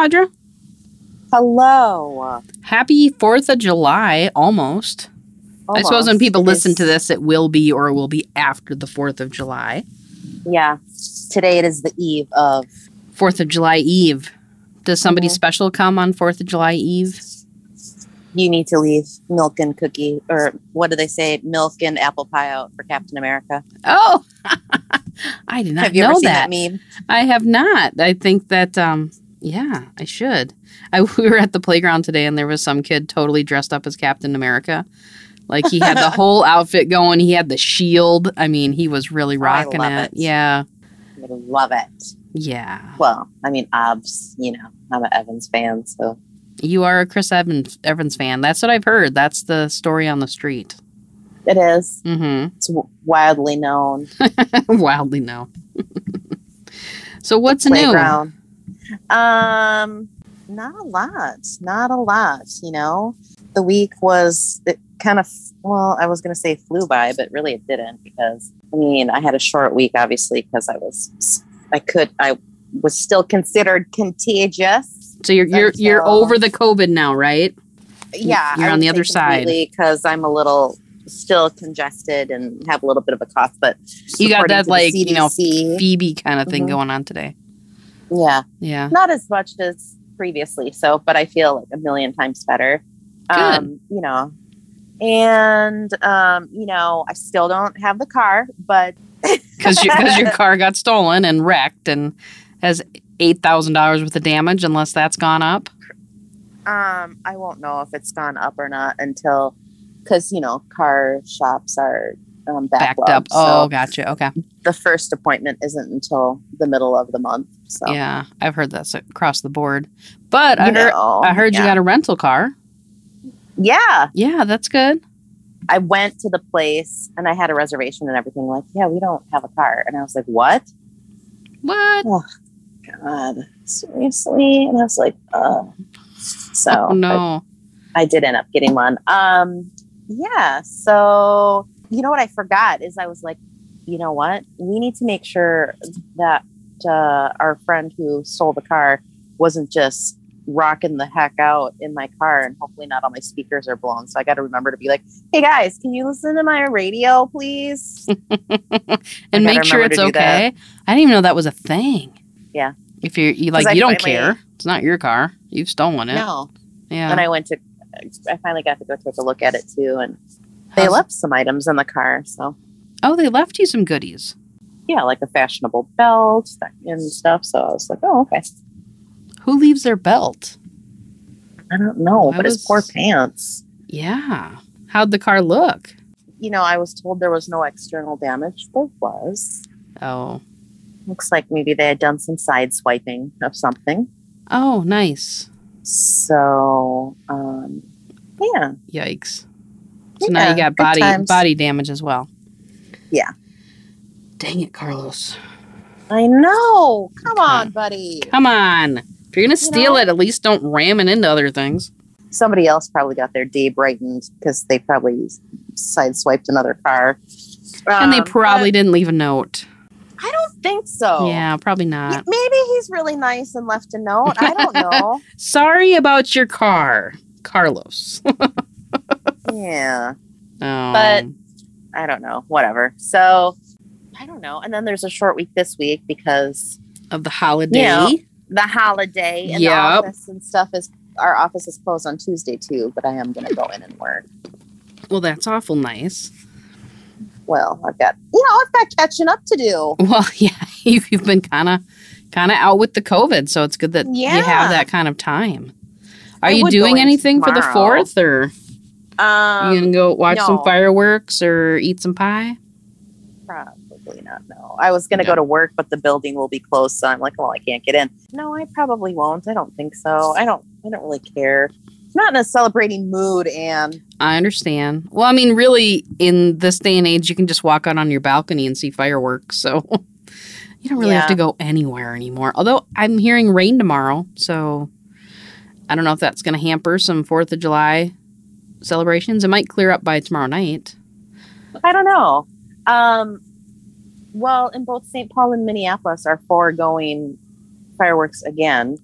Audra. Hello. Happy 4th of July, almost. I suppose when people listen is- to this, it will be or it will be after the 4th of July. Yeah. Today it is the eve of 4th of July Eve. Does somebody Mhm. special come on 4th of July Eve? you need to leave milk and cookie or what do they say? Milk and apple pie out for Captain America. Oh, I did not Have you know ever seen that. that, meme? I have not. I think that, um, yeah, I should. I, we were at the playground today and there was some kid totally dressed up as Captain America. Like he had the whole outfit going. He had the shield. I mean, he was really rocking it. it. Yeah. I love it. Yeah. Well, I mean, obs, you know, I'm an Evans fan, so You are a Chris Evans, Evans fan. That's what I've heard. That's the story on the street. it is. Mm-hmm. It's wildly known. Wildly known. so what's new? Um, not a lot. Not a lot. You know, the week was it kind of well. I was going to say flew by, but really it didn't because I mean I had a short week, obviously, because I was I could I was still considered contagious. So you're you're you're over the COVID now, right? Yeah, You're I on the other side. because I'm a little still congested and have a little bit of a cough, but You got that like you know Phoebe kind of thing Mhm. going on today. Yeah. Yeah. not as much as previously so but i feel like a million times better um you know and um you know i still don't have the car but Because your, 'cause your car got stolen and wrecked and has eight thousand dollars worth of damage, unless that's gone up. um i won't know if it's gone up or not until because you know car shops are um Backed up. Oh, so gotcha. Okay. the first appointment isn't until the middle of the month so Yeah, I've heard that's across the board. But I heard know, I heard you got a rental car. yeah Yeah, that's good. i went to the place and i had a reservation and everything like yeah we don't have a car and i was like what What? God, seriously? And I was like, oh. So oh no. I, I did end up getting one. Um, yeah. So you know what I forgot is I was like, you know what? We need to make sure that uh, our friend who stole the car wasn't just rocking the heck out in my car and hopefully not all my speakers are blown. So I got to remember to be like, hey guys, can you listen to my radio, please? and make sure it's okay. I didn't even know that was a thing. Yeah. If you're you like I you don't care. It's not your car. You've stolen it. no. Yeah. And I went to, I finally got to go take a look at it too. And they How's- left some items in the car. So Oh, they left you some goodies. yeah, like a fashionable belt and stuff. So I was like, oh, okay. Who leaves their belt? I don't know, I but was- poor pants. Yeah. How'd the car look? You know, I was told there was no external damage. There was. Oh. Looks like maybe they had done some side swiping of something. Oh, nice. So, um, yeah, Yikes. So now you got body body damage as well. Yeah. Dang it, Carlos. I know. Come Okay. on, buddy. Come on. If you're gonna steal know- it, at least don't ram it into other things. Somebody else probably got their day brightened because they probably sideswiped another car. and they Um, probably didn't leave a note. I don't think so. Yeah, probably not. Maybe he's really nice and left a note. I don't know. Sorry about your car, Carlos. yeah. Oh. But- um, I don't know. Whatever. So I don't know. And then there's a short week this week because of the holiday. Yeah. the holiday and Yep. the office and stuff is our office is closed on Tuesday too, but I am gonna go in and work. Well, that's awful nice. Well, I've got you know, I've got catching up to do. Well, yeah, you've you've been kind of kind of out with the COVID, so it's good that you have that kind of time. Are I you doing in anything for the fourth, or Um you gonna go watch some fireworks or eat some pie? probably not no. I was gonna No. go to work, but the building will be closed, so I'm like, well, I can't get in. No, I probably won't. I don't think so. I don't I don't really care. Not in a celebrating mood and I understand. Well, I mean, really, in this day and age, you can just walk out on your balcony and see fireworks, so you don't really have to go anywhere anymore. Although I'm hearing rain tomorrow, so I don't know if that's going to hamper some Fourth of July celebrations. It might clear up by tomorrow night. I don't know. Um, well, in both St. Paul and Minneapolis are foregoing fireworks again.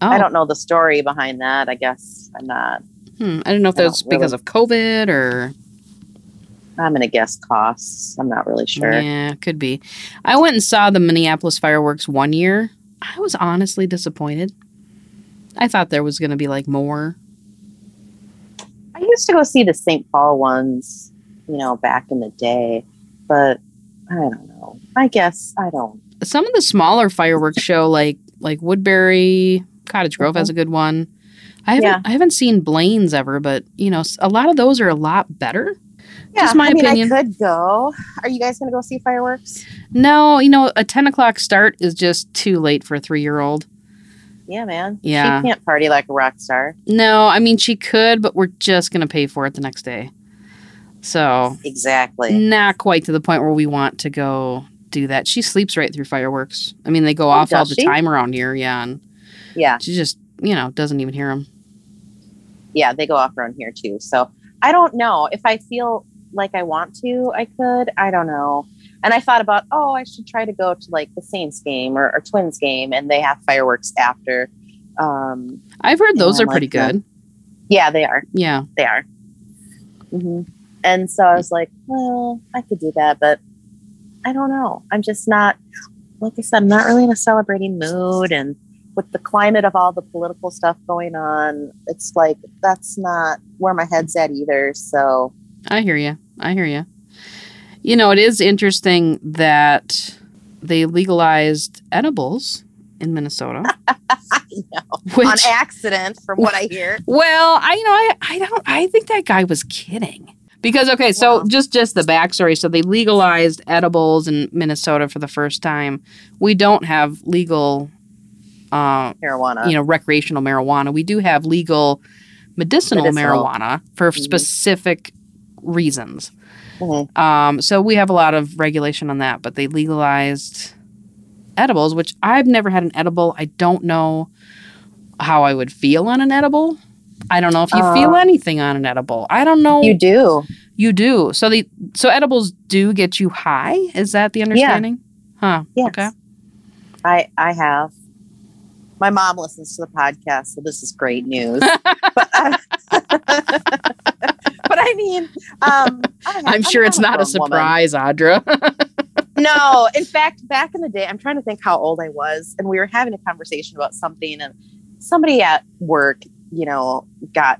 Oh, I don't know the story behind that. I guess I'm not. hmm, I don't know if that's because really- of COVID or I'm gonna guess costs. I'm not really sure. yeah, could be. I went and saw the Minneapolis fireworks one year. I was honestly disappointed. I thought there was going to be like more. I used to go see the St. Paul ones, you know, back in the day, but I don't know. I guess I don't. Some of the smaller fireworks show like like Woodbury, Cottage Grove has mm-hmm. a good one. I haven't Yeah. I haven't seen Blaine's ever, but you know, a lot of those are a lot better. Yeah, Just my I mean, opinion. I could go. Are you guys gonna go see fireworks? No, you know, a ten o'clock start is just too late for a three year old. Yeah, man. Yeah. She can't party like a rock star. No, I mean she could, but we're just gonna pay for it the next day. So Exactly. not quite to the point where we want to go do that. She sleeps right through fireworks. I mean, they go Oh, off all the she? time around here, yeah, and Yeah. she just you know doesn't even hear them. Yeah, they go off around here too. So I don't know. If I feel like I want to, I could. I don't know. And I thought about, oh, I should try to go to like the Saints game or, or Twins game, and they have fireworks after. Um, I've heard those are pretty like that. good. yeah, they are. Yeah. They are. hmm And so I was like, well, I could do that, but I don't know. I'm just not, like I said, I'm not really in a celebrating mood. And with the climate of all the political stuff going on, it's like that's not where my head's at either. So, I hear you. I hear you. You know, it is interesting that they legalized edibles in Minnesota. Which, on accident, from what I hear. well, I you know, I, I don't I think that guy was kidding. Because okay, so Wow. just just the backstory. So they legalized edibles in Minnesota for the first time. We don't have legal uh Marijuana. you know recreational marijuana. We do have legal medicinal, Medicinal. marijuana for Mhm. specific reasons. Mhm. Um, so we have a lot of regulation on that, but they legalized edibles, which I've never had an edible. I don't know how I would feel on an edible. I don't know if you Uh, feel anything on an edible. I don't know. You do. You do. So the so edibles do get you high. Is that the understanding? Yeah. Huh. Yes. Okay. I I have. My mom listens to the podcast, so this is great news. but, uh, I mean, um, I I'm sure it's not a woman. surprise, Audra. No, in fact, back in the day, I'm trying to think how old I was, and we were having a conversation about something, and somebody at work, you know, got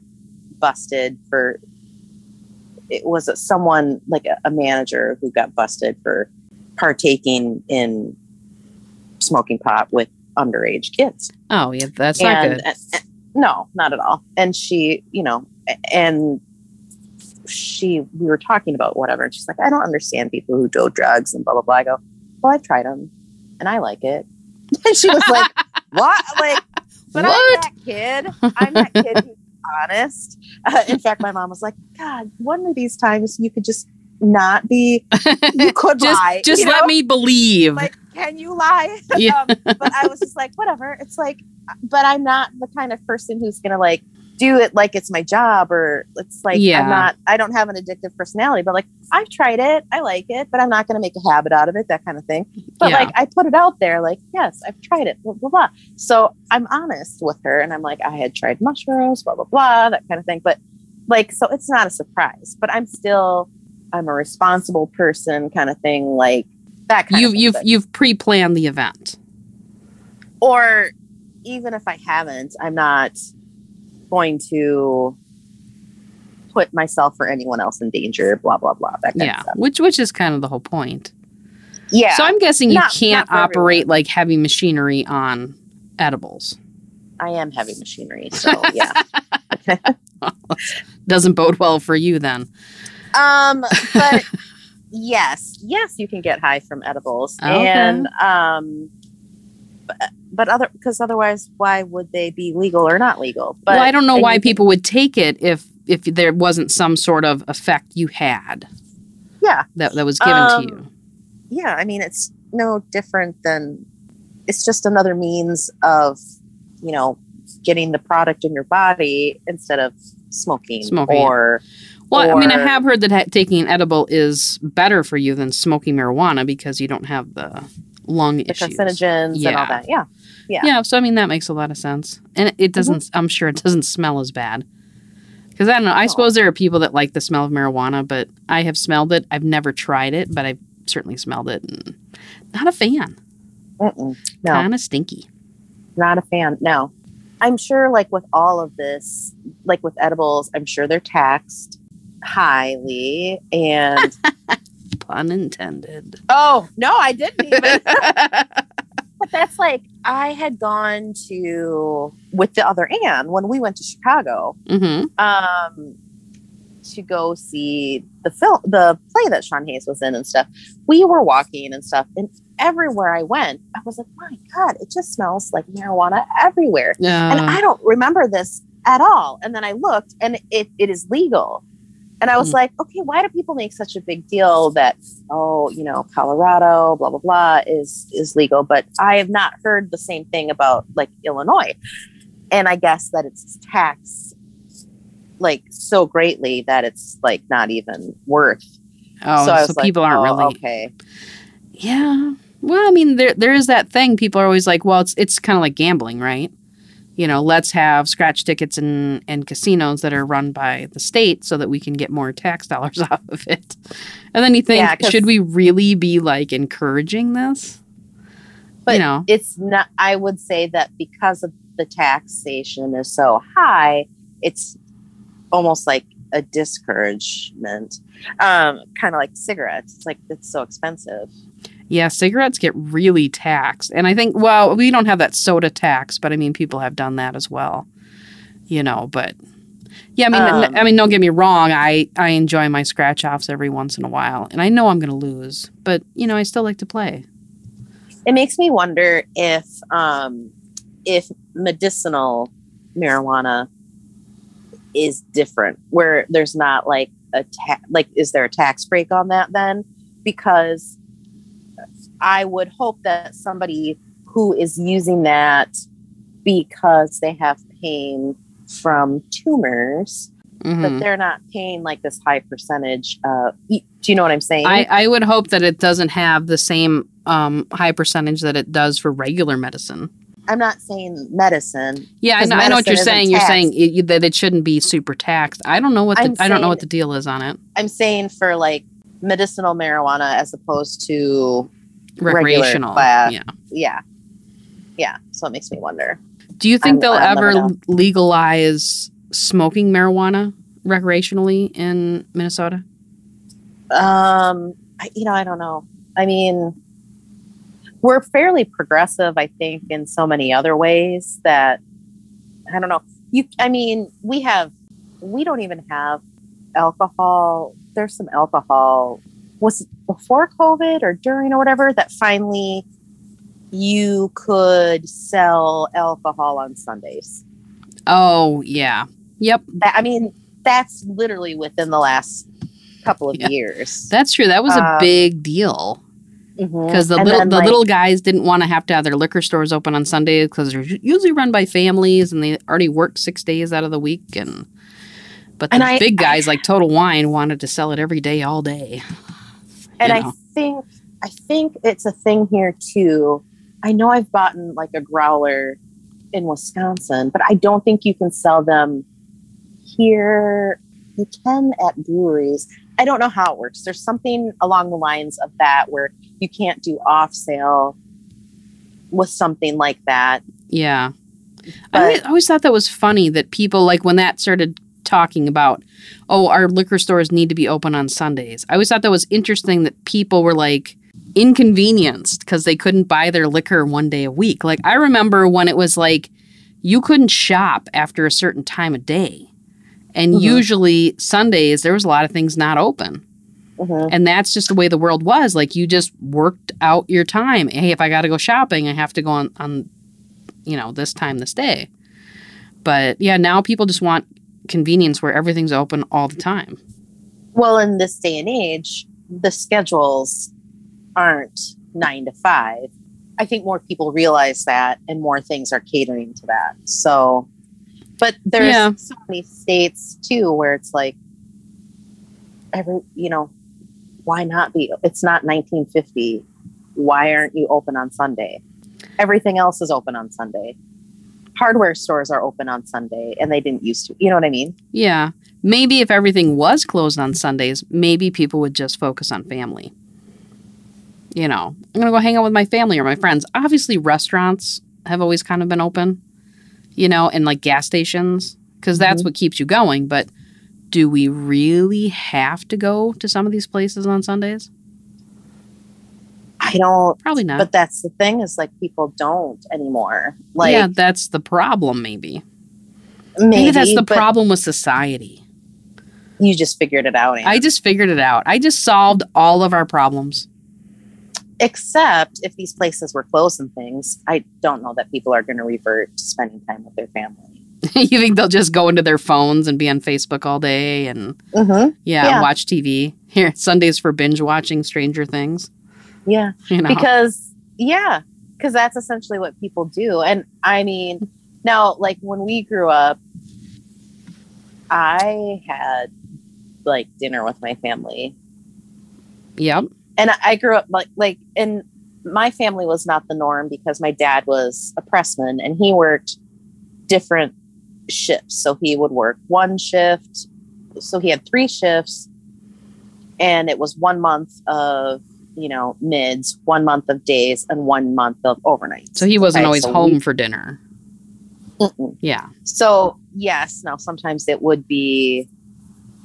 busted for. It was someone like a, a manager who got busted for partaking in smoking pot with underage kids. oh yeah, that's not good. and- and- no, not at all. And she, you know, and she, we were talking about whatever, and she's like, I don't understand people who do drugs and blah blah blah. I go, well, I've tried them, and I like it. And she was like, what? Like, but I'm that kid. I'm that kid who's honest. Uh, in fact, my mom was like, God, one of these times you could just not be. You could just lie. just you let know? me believe. Like, can you lie? Yeah. um, but I was just like, whatever. It's like, but I'm not the kind of person who's gonna like do it like it's my job or it's like Yeah. I'm not. I don't have an addictive personality, but like I've tried it, I like it, but I'm not gonna make a habit out of it, that kind of thing. But Yeah. like I put it out there, like yes, I've tried it, blah blah blah. So I'm honest with her, and I'm like, I had tried mushrooms, blah blah blah, that kind of thing. But like, so it's not a surprise. But I'm still, I'm a responsible person, kind of thing, like that kind you've you've you've pre-planned the event. or even if I haven't, I'm not going to put myself or anyone else in danger, blah blah blah. That kind Yeah, of stuff. which which is kind of the whole point. Yeah. So I'm guessing you Not- can't not operate everyone. like heavy machinery on edibles. I am heavy machinery. So yeah. Doesn't bode well for you then. um but yes, yes, you can get high from edibles. Okay. And um but, other because otherwise why would they be legal or not legal? But well, I don't know and why people would take it if if there wasn't some sort of effect you had Yeah. that that was given Um, to you. yeah, I mean, it's no different than it's just another means of, you know, getting the product in your body instead of smoking, Smoking. or Well, I mean, I have heard that ha- taking an edible is better for you than smoking marijuana because you don't have the lung the issues. carcinogens and Yeah. all that. Yeah. Yeah. Yeah. So I mean, that makes a lot of sense, and it- it doesn't. I'm sure it doesn't smell as bad. Because I don't know. I No. suppose there are people that like the smell of marijuana, but I have smelled it. I've never tried it, but I've certainly smelled it. And not a fan. Mm-mm. No, Kind of stinky. not a fan. No. I'm sure, like with all of this, like with edibles, I'm sure they're taxed highly. And Pun intended. oh, no, I didn't even. but that's like, I had gone to, with the other Anne, when we went to Chicago, hmm um, to go see the film, the play that Sean Hayes was in and stuff. We were walking and stuff, and everywhere I went, I was like, "My God, it just smells like marijuana everywhere." and Uh, I don't remember this at all. And then I looked, and it, it is legal. And I was Mm. like, okay, why do people make such a big deal that oh, you know, Colorado, blah blah blah, is is legal? But I have not heard the same thing about like Illinois. And I guess that it's taxed like so greatly that it's like not even worth. oh, so so, like, people aren't oh, really. okay. Yeah. Well, I mean, there there is that thing. People are always like, well, it's it's kind of like gambling, right? You know, let's have scratch tickets and and casinos that are run by the state so that we can get more tax dollars off of it. And then you think, Yeah, should we really be like encouraging this? But you know, it's not i would say that because of the taxation is so high it's almost like a discouragement um kind of like cigarettes it's like it's so expensive yeah, cigarettes get really taxed, and I think, well, we don't have that soda tax, but I mean, people have done that as well. You know, but yeah, I mean, Um, I mean, don't get me wrong. I I enjoy my scratch offs every once in a while, and I know I'm going to lose, but you know, I still like to play. it makes me wonder if um if medicinal marijuana is different where there's not like a ta- like is there a tax break on that then because i would hope that somebody who is using that because they have pain from tumors Mhm. but they're not paying like this high percentage uh do you know what i'm saying I, I would hope that it doesn't have the same um, high percentage that it does for regular medicine. i'm not saying medicine Yeah, I know, I know what you're saying. You're saying it, that it shouldn't be super taxed. I don't know what the, I'm I don't know what the deal is on it. I'm saying for like medicinal marijuana as opposed to Recreational. class. Yeah. yeah, yeah. So it makes me wonder. Do you think I'm- they'll never ever legalize smoking marijuana recreationally in Minnesota? Um, I, you know, I don't know. I mean, we're fairly progressive, I think, in so many other ways that I don't know. You, I mean, we have, we don't even have alcohol. There's some alcohol. Was it before COVID or during or whatever that finally you could sell alcohol on Sundays? Oh yeah. Yep. That, I mean, that's literally within the last couple of Yeah. years. That's true. That was a Um, big deal because the And little then, the like, little guys didn't want to have to have their liquor stores open on Sundays because they're usually run by families and they already work six days out of the week and. But the And I- big guys like Total Wine wanted to sell it every day, all day. And you I think I think it's a thing here too. I know I've bought like a growler in Wisconsin, but I don't think you can sell them here. You can at breweries. I don't know how it works. There's something along the lines of that where you can't do off sale with something like that. Yeah. I But- always, I always thought that was funny that people like when that started talking about, oh, our liquor stores need to be open on Sundays. I always thought that was interesting that people were like inconvenienced because they couldn't buy their liquor one day a week. Like I remember when it was like you couldn't shop after a certain time of day. And Mhm. usually Sundays there was a lot of things not open. Mhm. And that's just the way the world was. Like you just worked out your time. Hey, if I got to go shopping, I have to go on on you know, this time this day. But yeah, now people just want convenience where everything's open all the time. Well, in this day and age, the schedules aren't nine to five. I think more people realize that and more things are catering to that. So, but there's Yeah. so many states too where it's like, every, you know, why not be? It's not 1950. Why aren't you open on Sunday? everything else is open on Sunday. Hardware stores are open on Sunday and they didn't used to. You know what I mean? Yeah. Maybe if everything was closed on Sundays, maybe people would just focus on family. You know, I'm going to go hang out with my family or my friends. Obviously, restaurants have always kind of been open, you know, and like gas stations, because that's Mhm. what keeps you going. But do we really have to go to some of these places on Sundays? I don't Probably not. but that's the thing is like people don't anymore. Like yeah, that's the problem, maybe. maybe, Maybe that's the problem with society. You just figured it out. Ann. I just figured it out. I just solved all of our problems. Except if these places were closed and things, I don't know that people are going to revert to spending time with their family. you think they'll just go into their phones and be on Facebook all day and Mm-hmm. yeah, Yeah. watch TV? Here, Sundays for binge watching Stranger Things. Yeah, You know, because yeah, because that's essentially what people do. And I mean, now like when we grew up, I had like dinner with my family yep. and I- I grew up like like and my family was not the norm because my dad was a pressman and he worked different shifts. So he would work one shift. So he had three shifts and it was one month of, you know, mids, one month of days and one month of overnight. So he wasn't Okay, always so home we- for dinner. Mm-mm. Yeah. So yes, now sometimes it would be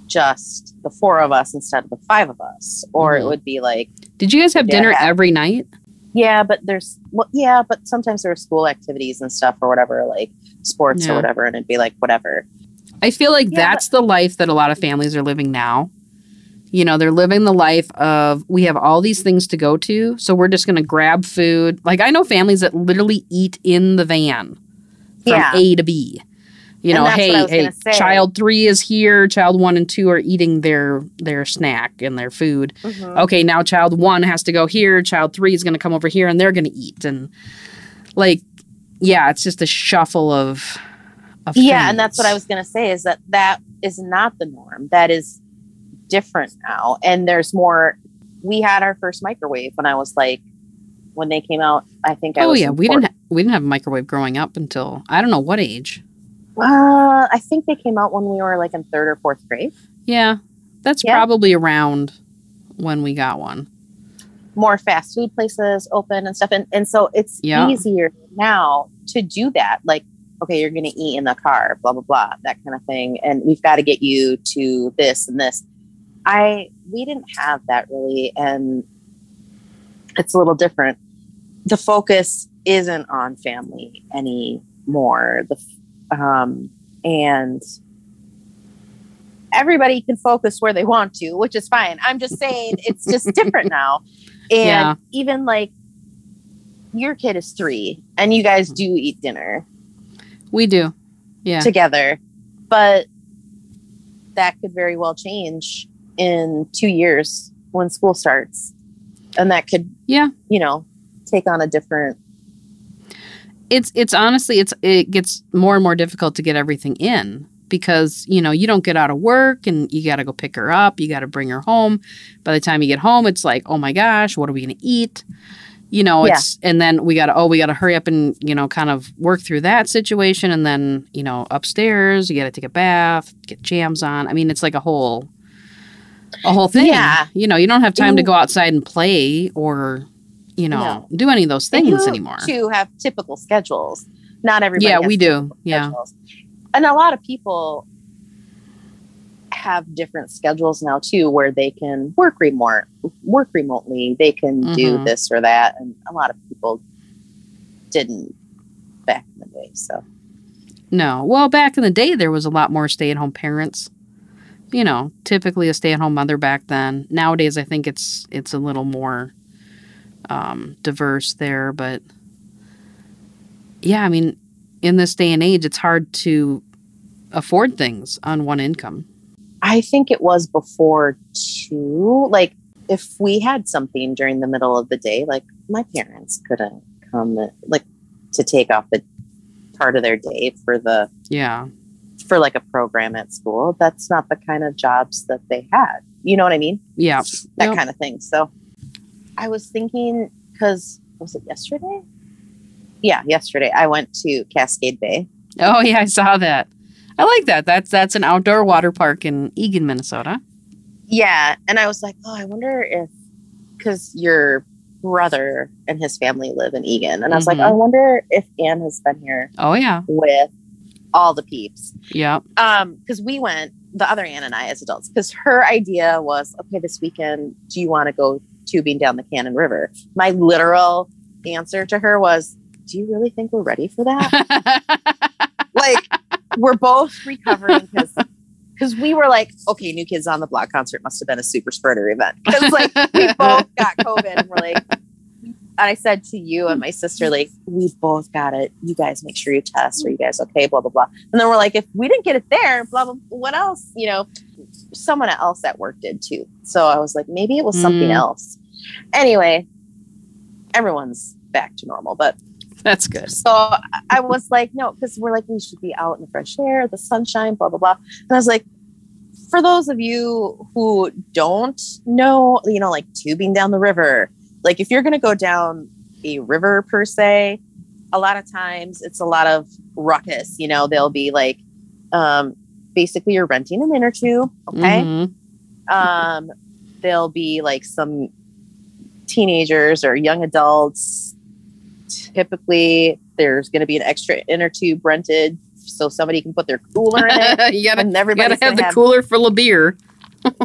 just the four of us instead of the five of us, or Mhm. it would be like Did you guys have dinner yeah. every night? Yeah, but there's well, yeah, but sometimes there are school activities and stuff or whatever, like sports Yeah. or whatever, and it'd be like whatever. I feel like Yeah, that's the life that a lot of families are living now. You know, they're living the life of we have all these things to go to, so we're just going to grab food. Like I know families that literally eat in the van from Yeah. A to B. You And know, hey, hey, child 3 is here, child 1 and 2 are eating their their snack and their food. Mm-hmm. Okay, now child 1 has to go here, child 3 is going to come over here and they're going to eat and like yeah, it's just a shuffle of of Yeah, and that's what I was gonna say is that that is not the norm. That is different now, and there's more. We had our first microwave when I was like, when they came out. I think I Oh yeah, we didn't ha- we didn't have a microwave growing up until I don't know what age. Uh, I think they came out when we were like in third or fourth grade. Yeah, that's Yeah. probably around when we got one. more fast food places open and stuff and, and so it's Yeah. easier now to do that like okay you're gonna eat in the car blah blah blah that kind of thing and we've got to get you to this and this i we didn't have that really and it's a little different the focus isn't on family anymore the um and everybody can focus where they want to which is fine i'm just saying it's just different now and Yeah. even like your kid is three and you guys do eat dinner We do. Yeah. together but that could very well change in two years when school starts and that could Yeah. you know take on a different It's it's honestly it's it gets more and more difficult to get everything in because, you know, you don't get out of work and you got to go pick her up, you got to bring her home. By the time you get home, it's like, "Oh my gosh, what are we going to eat?" You know, Yeah. it's and then we got to oh, we got to hurry up and, you know, kind of work through that situation and then, you know, upstairs, you got to take a bath, get jams on. I mean, it's like a whole a whole thing. Yeah. You know, you don't have time to go outside and play or, you know, No. do any of those things anymore. to have typical schedules not everybody Yeah, we do. Yeah. schedules. and a lot of people have different schedules now too where they can work remote work remotely they can do Mhm. this or that and a lot of people didn't back in the day so No. Well, back in the day, there was a lot more stay at home parents. You know, typically a stay at home mother back then. Nowadays, I think it's it's a little more um, diverse there. But yeah, I mean, in this day and age, it's hard to afford things on one income. i think it was before too like if we had something during the middle of the day like my parents couldn't come like to take off the part of their day for the Yeah. For like a program at school that's not the kind of jobs that they had you know what i mean Yeah. that Yep. kind of thing so i was thinking because was it yesterday yeah, yesterday I went to Cascade Bay. Oh yeah, I saw that. I like that. That's that's an outdoor water park in Eagan, Minnesota. Yeah, and I was like, oh, I wonder if because your brother and his family live in Eagan, and I was like, Mhm. I wonder if Ann has been here Oh yeah. with all the peeps. Yeah. Um, because we went, the other Anne and I as adults, because her idea was, okay, this weekend, do you want to go tubing down the Cannon River? My literal answer to her was, do you really think we're ready for that? like, we're both recovering because because we were like, okay, New Kids on the Block concert must have been a super spreader event because like we both got COVID and we're like, I said to you and my sister, like, we both got it. You guys make sure you test. Are you guys okay? Blah blah blah. And then we're like, if we didn't get it there, blah blah. What else? You know, someone else at work did too. So I was like, maybe it was something Mm. else. Anyway, everyone's back to normal, but That's good. so I was like, no, because we're like, we should be out in the fresh air, the sunshine, blah, blah, blah. And I was like, for those of you who don't know, you know, like tubing down the river, like if you're going to go down a river per se, a lot of times it's a lot of ruckus. You know, they'll be like, um, basically you're renting an inner tube. Okay. Mhm. um, there'll be like some teenagers or young adults. Typically, there's going to be an extra inner tube rented so somebody can put their cooler in it. you gotta, and you everybody's gotta have the have, cooler full of beer.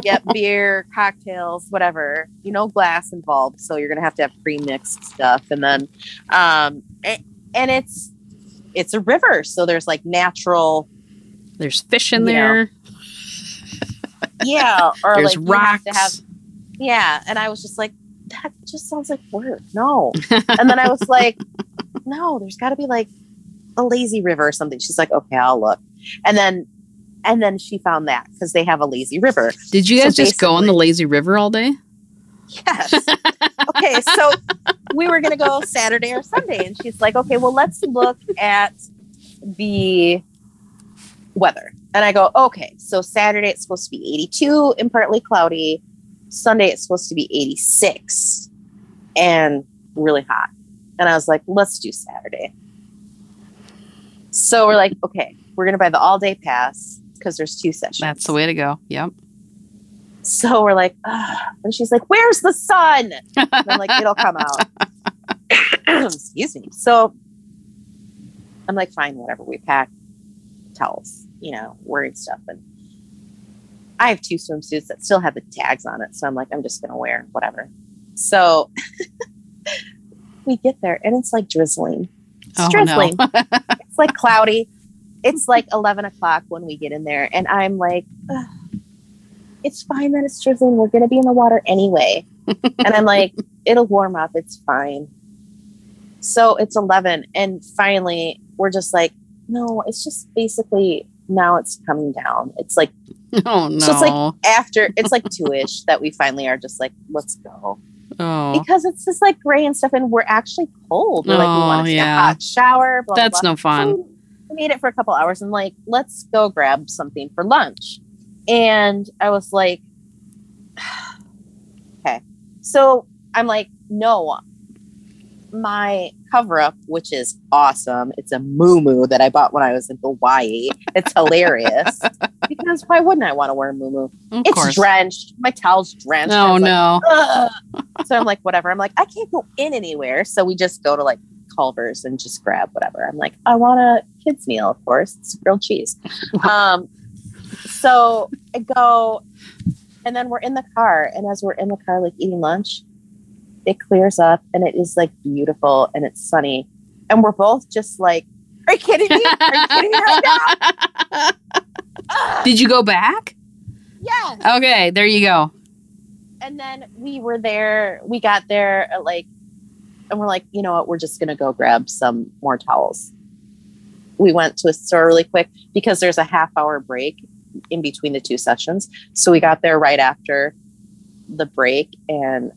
Get beer, cocktails, whatever. You know, glass involved, so you're gonna have to have pre-mixed stuff, and then, um, and, and it's it's a river, so there's like natural, There's fish in You know, there. yeah, or There's like rocks. have to have Yeah. And I was just like, that just sounds like work. No. and then I was like, no, there's got to be like a lazy river or something. She's like, okay, I'll look. And then, and then she found that because they have a lazy river. Did you So guys just go on the lazy river all day? Yes. okay. So we were going to go Saturday or Sunday. And she's like, okay, well, let's look at the weather. And I go, okay, so Saturday it's supposed to be 82 and partly cloudy. Sunday it's supposed to be 86 and really hot. And I was like, let's do Saturday. So we're like, okay, we're going to buy the all day pass because there's two sessions. That's the way to go. Yep. So we're like, Ugh. and she's like, where's the sun? And I'm like, it'll come out. Excuse me. So I'm like, fine, whatever. We pack towels, you know, wearing stuff. And I have two swimsuits that still have the tags on it. So I'm like, I'm just to wear whatever. So we get there and it's like drizzling. It's Oh drizzling. no. It's like cloudy. It's like 11 o'clock when we get in there. And I'm like, Ugh, it's fine that it's drizzling. We're going to be in the water anyway. and I'm like, it'll warm up. It's fine. So it's 11. And finally, we're just like, no, it's just basically now it's coming down. It's like oh no. So it's like- after, it's like two ish that we finally are just like, let's go. oh, Because it's just like gray and stuff. And we're actually cold. We're like, we Oh, want to take yeah. a hot shower. Blah, blah, that's blah. no fun. So we made it for a couple hours and like, let's go grab something for lunch. And I was like, okay. So I'm like, no, my cover up, which is awesome. It's a moo that I bought when I was in Hawaii. It's hilarious because why wouldn't I want to wear a moo It's course. drenched. My towel's drenched. Oh like, no. Ugh. so I'm like, whatever. I'm like, I can't go in anywhere. So we just go to like Culver's and just grab whatever. I'm like, I want a kids meal, of course. It's grilled cheese. Um, so I go, and then we're in the car, and as we're in the car, like eating lunch, it clears up, and it is like beautiful, and it's sunny, and we're both just like, Are you kidding me? Are you kidding me right now? Did you go back? yeah. Okay, there you go. and then we were there we got there at like and we're like you know what we're just gonna go grab some more towels we went to a store really quick because there's a half hour break in between the two sessions so we got there right after the break and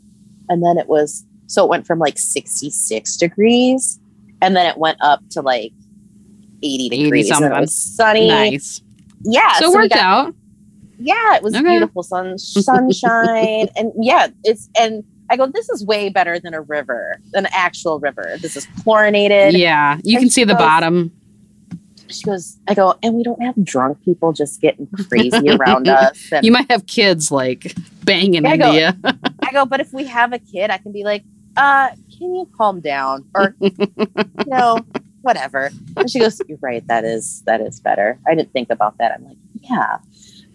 and then it was so it went from like 66 degrees and then it went up to like 80 80 degrees and it something. was sunny Nice. yeah So it worked got- out. yeah, it was Okay. beautiful sun sunshine and yeah, it's and I go, this is way better than a river, an actual river. This is chlorinated. Yeah, you And can see the goes- bottom. She goes, I go, and we don't have drunk people just getting crazy around us. And You might have kids like banging Yeah, I into go- you. I go, but if we have a kid, I can be like, uh, can you calm down? Or, you know, whatever. And she goes, You're right, that is that is better. I didn't think about that. I'm like, yeah.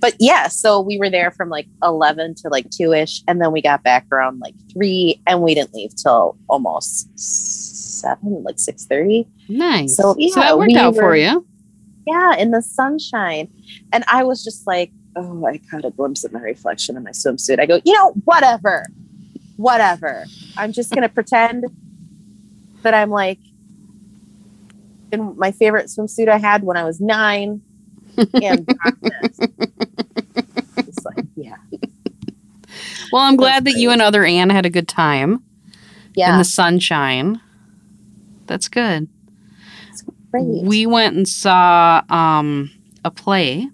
But yeah, so we were there from like eleven to like two ish, and then we got back around like three, and we didn't leave till almost seven, like six thirty. Nice. So, So, yeah, that worked we out for were- you. Yeah, in the sunshine. And I was just like, oh, I caught a glimpse of my reflection in my swimsuit. I go, you know, whatever. Whatever. I'm just gonna pretend that I'm like in my favorite swimsuit I had when I was nine. And yeah. Well, I'm glad that you and other Anne had a good time Yeah. in the sunshine. That's good. great. We went and saw um, a play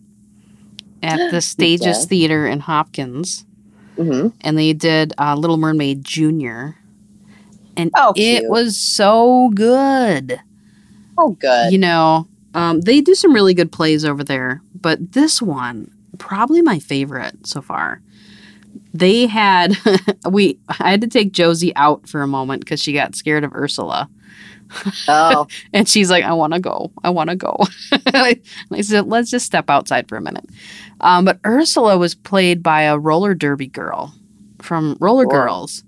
at the Stages? Theater in Hopkins, Mhm. and they did uh, Little Mermaid Junior, and Oh, it was so good. Oh good. You know, um, they do some really good plays over there, but this one probably my favorite so far. They had we I had to take Josie out for a moment because she got scared of Ursula. oh. And she's like, I want to go. I want to go. and I said, let's just step outside for a minute. Um, but Ursula was played by a roller derby girl from Roller Cool. Girls.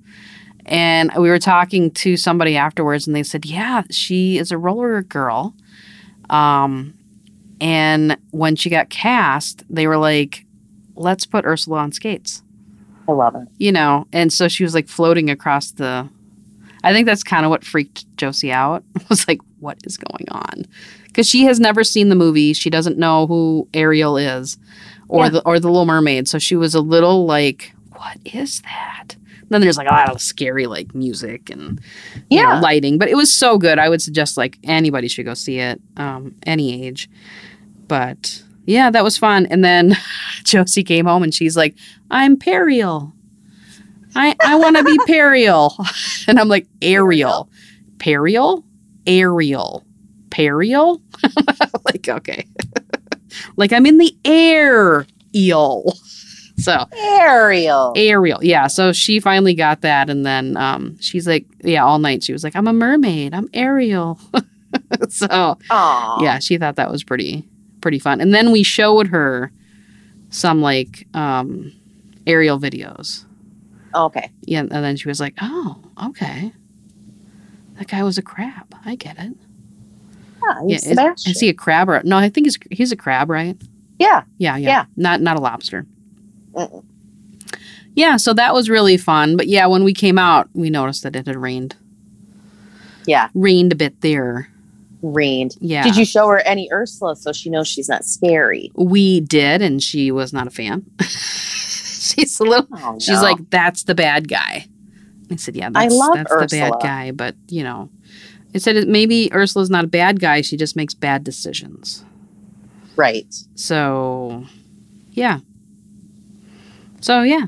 And we were talking to somebody afterwards, and they said, yeah, she is a roller girl. Um, and when she got cast, they were like, let's put Ursula on skates I love it. you know, and so she was like floating across the. I think that's kind of what freaked Josie out. was like, what is going on? Because she has never seen the movie. She doesn't know who Ariel is, or Yeah. the or the Little Mermaid. So she was a little like, what is that? then there's like a lot of scary like music and you know, Yeah. lighting, but it was so good. I would suggest like anybody should go see it, um, any age. But yeah, that was fun. And then Josie came home and she's like, I'm Periel. I, I want to be Periel. And I'm like, Ariel. Periel? Ariel. Periel? like, okay. like I'm in the air eel. So Ariel. Ariel. Yeah. So she finally got that. And then um, she's like, yeah, all night she was like, I'm a mermaid. I'm Ariel. so Aw. yeah, she thought that was pretty pretty fun. And then we showed her some like um Ariel videos. Okay. Yeah, and then she was like, "Oh, okay. That guy was a crab. I get it. Yeah, Yeah, is, is he a crab or no? I think he's he's a crab, right? yeah. Yeah, yeah, Yeah. Not not a lobster. Mm-mm. Yeah, so that was really fun. But yeah, when we came out, we noticed that it had rained. Yeah. Rained a bit there. Rained. Yeah. Did you show her any Ursula so she knows she's not scary? We did, and she was not a fan. she's a little. Oh, She's like, "That's the bad guy." I said, "Yeah, that's, love that's the bad guy." But you know, I said maybe Ursula's not a bad guy. She just makes bad decisions. right. So, yeah. So yeah,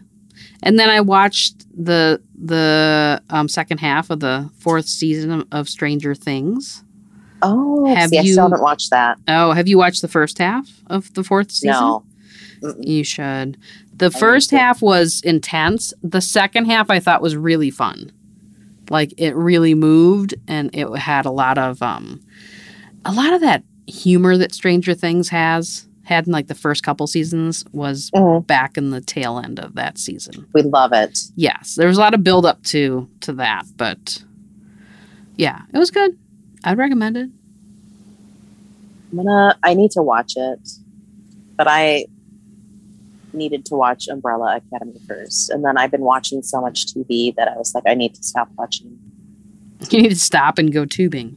and then I watched the the um, second half of the fourth season of Stranger Things. Oh, Have see, I you- still haven't watched that. Oh, have you watched the first half of the fourth season? No. Mm-mm. You should. The need first half was intense. The second half I thought was really fun. Like it really moved and it had a lot of um a lot of that humor that Stranger Things has had in like the first couple seasons was Mhm. back in the tail end of that season. We love it. Yes, there was a lot of build up to to that, but yeah, it was good. I'd recommend it. I'm gonna. I need to watch it, but I needed to watch Umbrella Academy first, and then I've been watching so much TV that I was like, I need to stop watching. You need to stop and go tubing.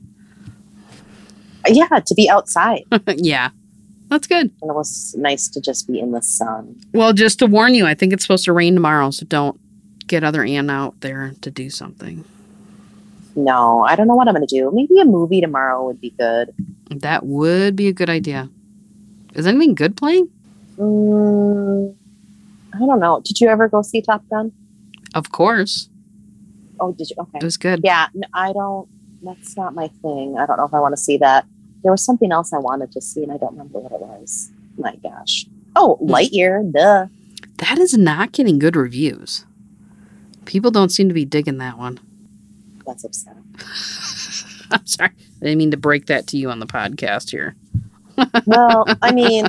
Yeah, to be outside, yeah. That's good. and it was nice to just be in the sun. Well, just to warn you, I think it's supposed to rain tomorrow, so don't get other Ann out there to do something. No, I don't know what I'm gonna do. Maybe a movie tomorrow would be good. That would be a good idea. Is anything good playing? Mm, I don't know. Did you ever go see Top Gun? Of course. Oh, did you? Okay. It was good. Yeah, I don't. That's not my thing. I don't know if I want to see that. There was something else I wanted to see, and I don't remember what it was. My gosh. Oh. Lightyear. Duh. That is not getting good reviews. People don't seem to be digging that one. That's upsetting. I'm sorry. I didn't mean to break that to you on the podcast here. Well, I mean,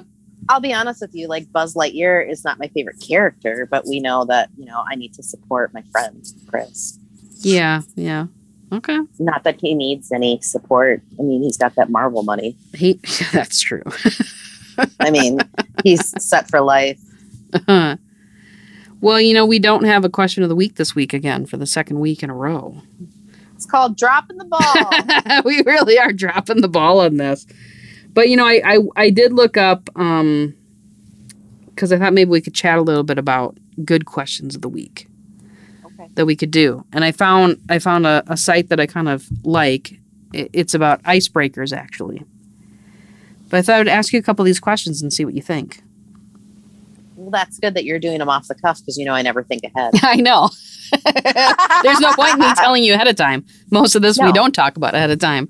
I'll be honest with you. Like Buzz Lightyear is not my favorite character, but we know that you know I need to support my friend Chris. Yeah, yeah. Okay. Not that he needs any support. I mean, he's got that Marvel money. He that's true. I mean, he's set for life. Uh-huh. well, you know, we don't have a question of the week this week again for the second week in a row. It's called dropping the ball. we really are dropping the ball on this. But you know, I I, I did look up um because I thought maybe we could chat a little bit about good questions of the week okay. that we could do. And I found I found a, a site that I kind of like. I- It's about icebreakers actually. But I thought I'd ask you a couple of these questions and see what you think. Well, that's good that you're doing them off the cuff because you know I never think ahead. I know. There's no point in me telling you ahead of time. Most of this we don't talk about ahead of time.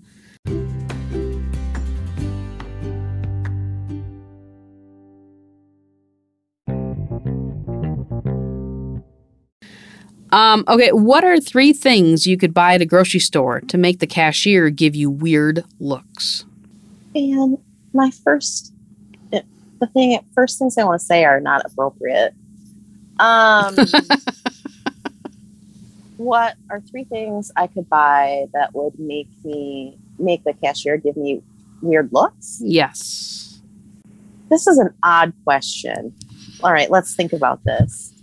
Um, okay, what are three things you could buy at a grocery store to make the cashier give you weird looks? And my first, the thing, first things I want to say are not appropriate. Um, what are three things I could buy that would make me make the cashier give me weird looks? Yes. This is an odd question. All right, let's think about this.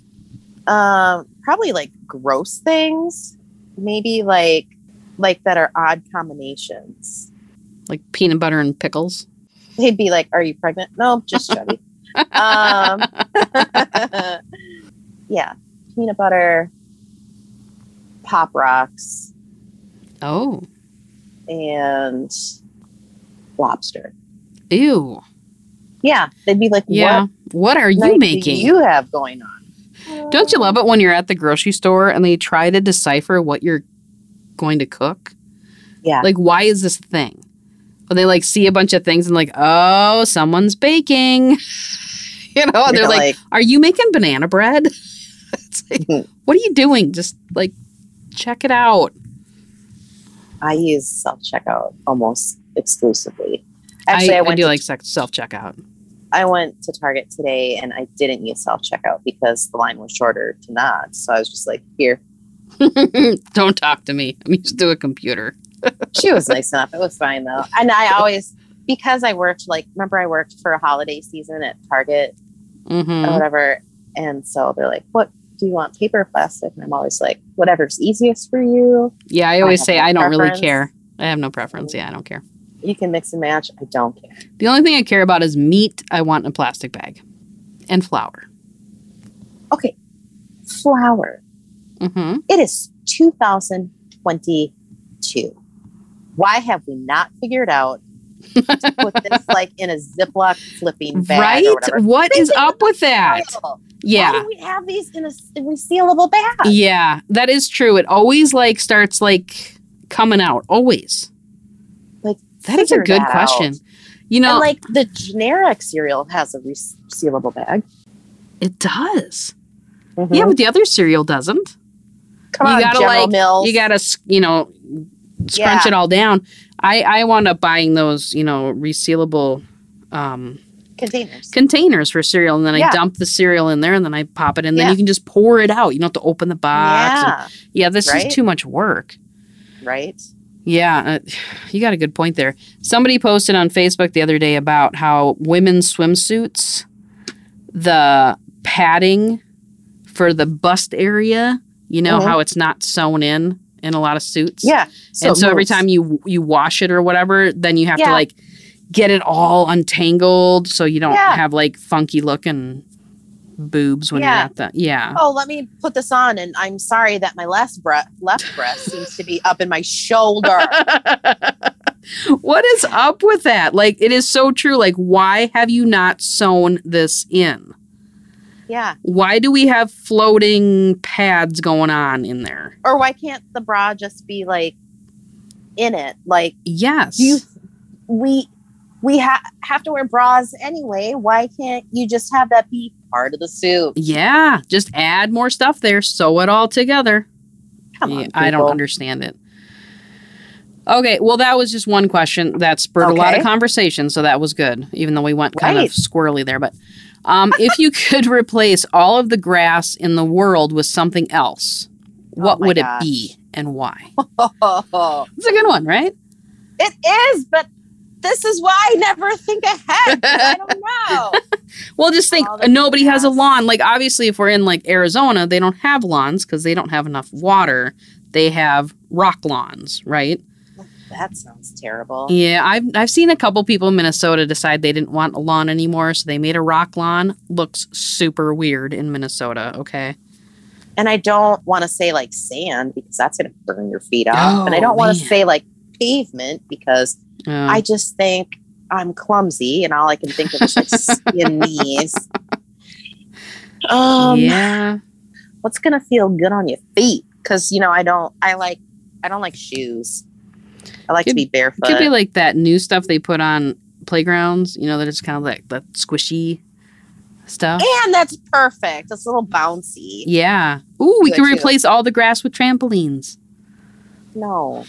Um, probably like gross things, maybe like like that are odd combinations. Like peanut butter and pickles. They'd be like, "Are you pregnant?" No, just chubby. um, yeah, peanut butter, pop rocks, Oh. and lobster. Ew. Yeah, they'd be like, Yeah. "What What are you making? you have going on?" Don't you love it when you're at the grocery store and they try to decipher what you're going to cook? Yeah. Like, why is this a thing? When they like see a bunch of things and like, oh, someone's baking. you know, and they're You're like, are you making banana bread? it's like, Mhm. what are you doing? Just like, check it out. I use self checkout almost exclusively. Actually, I, I, I do to, like self checkout. I went to Target today and I didn't use self checkout because the line was shorter to not. So I was just like, here. Don't talk to me. I'm used to a computer. She was nice enough. It was fine though. And I always because I worked like remember I worked for a holiday season at Target mm-hmm. or whatever. And so they're like, What do you want? Paper or plastic? And I'm always like, whatever's easiest for you. Yeah, I always have say no I don't really care. I have no preference. Yeah, I don't care. You can mix and match. I don't care. The only thing I care about is meat. I want in a plastic bag, and flour. Okay. Flour. hmm It is 2022. Why have we not figured out to put this like in a Ziploc flipping bag Right? What is up with that? Why Yeah. do we have these in a resealable bag? Yeah, that is true. It always like starts like coming out. Always. Like That is a good question. out. You know, and like the generic cereal has a resealable bag. it does. Mhm. Yeah, but the other cereal doesn't. Come you on, gotta, General like, Mills. You gotta, you know, scrunch Yeah. it all down. I I wound up buying those, you know, resealable um, containers. containers for cereal, and then I dump the cereal in there, and then I pop it in. Then Yeah. you can just pour it out. You don't have to open the box. and- yeah, yeah, this Right? is too much work. right. Yeah, uh, you got a good point there. Somebody posted on Facebook the other day about how women's swimsuits, the padding for the bust area, you know Mhm. how it's not sewn in in a lot of suits. Yeah. and so every time you you wash it or whatever, then you have to like get it all untangled so you don't Yeah. have like funky looking boobs when Yeah. you're at the yeah. oh, let me put this on, and I'm sorry that my left breast left breast seems to be up in my shoulder. what is up with that? Like, it is so true. Like, why have you not sewn this in? Yeah. Why do we have floating pads going on in there? Or why can't the bra just be like in it? Like Yes. you we we ha- have to wear bras anyway. Why can't you just have that be part of the suit? yeah, just add more stuff there, sew it all together. Come Yeah, on, I don't understand it. Okay, well, that was just one question that spurred a lot of conversation, so that was good, even though we went kind Right. of squirrely there. But um, if you could replace all of the grass in the world with something else, what Oh would gosh. it be and why? Oh, It's a good one, right? it is, but this is why I never think ahead. I don't know. Well, just think the nobody has a lawn. Like, obviously, if we're in like Arizona, they don't have lawns because they don't have enough water. They have rock lawns, right? That sounds terrible. Yeah, I've I've seen a couple people in Minnesota decide they didn't want a lawn anymore, so they made a rock lawn. Looks super weird in Minnesota. Okay. And I don't want to say like sand because that's going to burn your feet off. and I Oh, don't want to say like pavement because Uh, I just think I'm clumsy and all I can think of is like skin knees. Um, yeah. what's gonna feel good on your feet? Because you know I don't. I like. I don't like shoes. I like Could- to be barefoot. It could be like that new stuff they put on playgrounds. You know, that it's kind of like that squishy stuff. and that's perfect. It's a little bouncy. Yeah. Ooh, we Good can too. replace all the grass with trampolines. No,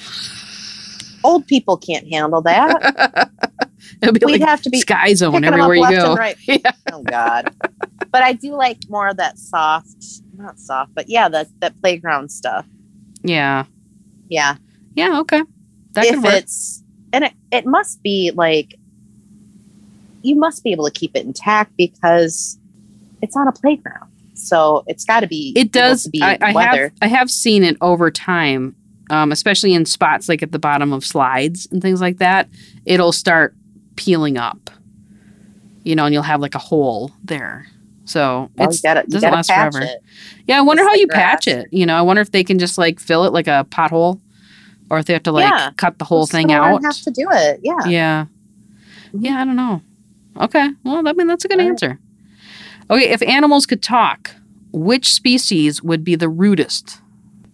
old people can't handle that. We'd like have to be sky zone picking them up everywhere you go. right. Yeah. Oh God. but I do like more of that soft, not soft, but yeah, that that playground stuff. Yeah. Yeah. Yeah. Okay. That if it's and it, it must be like you must be able to keep it intact because it's on a playground so it's got to be It does. be I, I have. I have seen it over time, um, especially in spots like at the bottom of slides and things like that. It'll start peeling up, you know, and you'll have like a hole there. So Well, it's gotta, you doesn't last forever. it. yeah. I wonder Just how like you patch it. You know, I wonder if they can just like fill it like a pothole, or if they have to like Yeah. cut the whole thing out. have to do it yeah Yeah. Yeah, I don't know. Okay. Well, I mean, that's a good right. answer. Okay, if animals could talk, which species would be the rudest?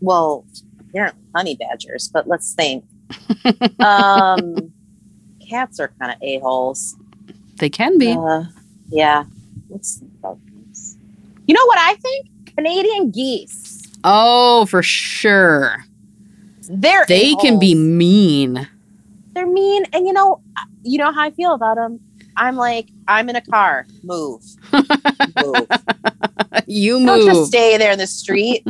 well apparently honey badgers but let's think um cats are kind of a-holes They can be. uh, yeah let's think about these you know what i think canadian geese oh, for sure. They're They can be mean. they're mean and you know you know how i feel about them i'm like i'm in a car move move you move. don't just stay there in the street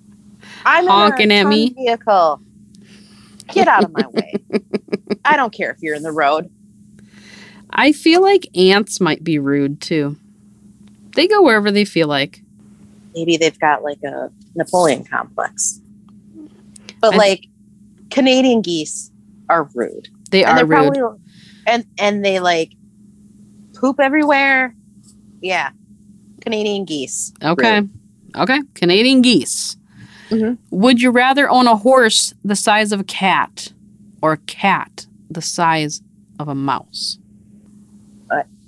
i'm Honking at me. vehicle get out of my way i don't care if you're in the road I feel like ants might be rude too. They go wherever they feel like. maybe they've got like a napoleon complex but I- like canadian geese are rude They and are they're rude. probably and and they like poop everywhere yeah canadian geese Okay. rude. Okay. Canadian geese. Mhm. Would you rather own a horse the size of a cat or a cat the size of a mouse?